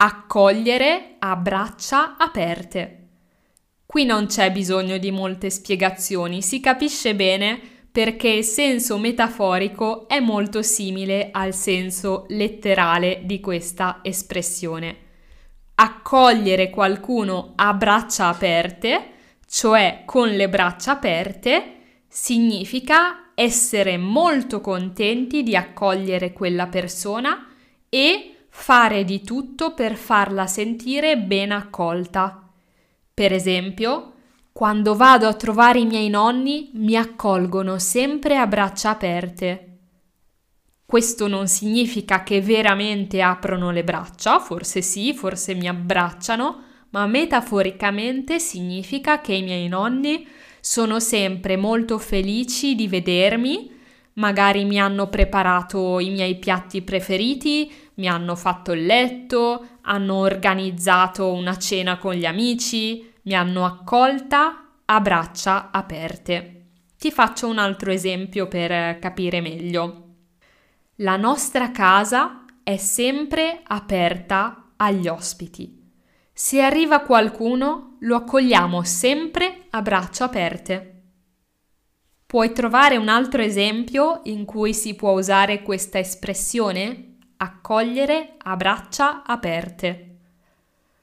accogliere a braccia aperte. Qui non c'è bisogno di molte spiegazioni, si capisce bene perché il senso metaforico è molto simile al senso letterale di questa espressione. Accogliere qualcuno a braccia aperte, cioè con le braccia aperte, significa essere molto contenti di accogliere quella persona e fare di tutto per farla sentire ben accolta. Per esempio, quando vado a trovare i miei nonni mi accolgono sempre a braccia aperte. Questo non significa che veramente aprono le braccia, forse sì, forse mi abbracciano, ma metaforicamente significa che i miei nonni sono sempre molto felici di vedermi, magari mi hanno preparato i miei piatti preferiti, mi hanno fatto il letto, hanno organizzato una cena con gli amici, mi hanno accolta a braccia aperte. Ti faccio un altro esempio per capire meglio. La nostra casa è sempre aperta agli ospiti. Se arriva qualcuno, lo accogliamo sempre a braccia aperte. Puoi trovare un altro esempio in cui si può usare questa espressione? Accogliere a braccia aperte.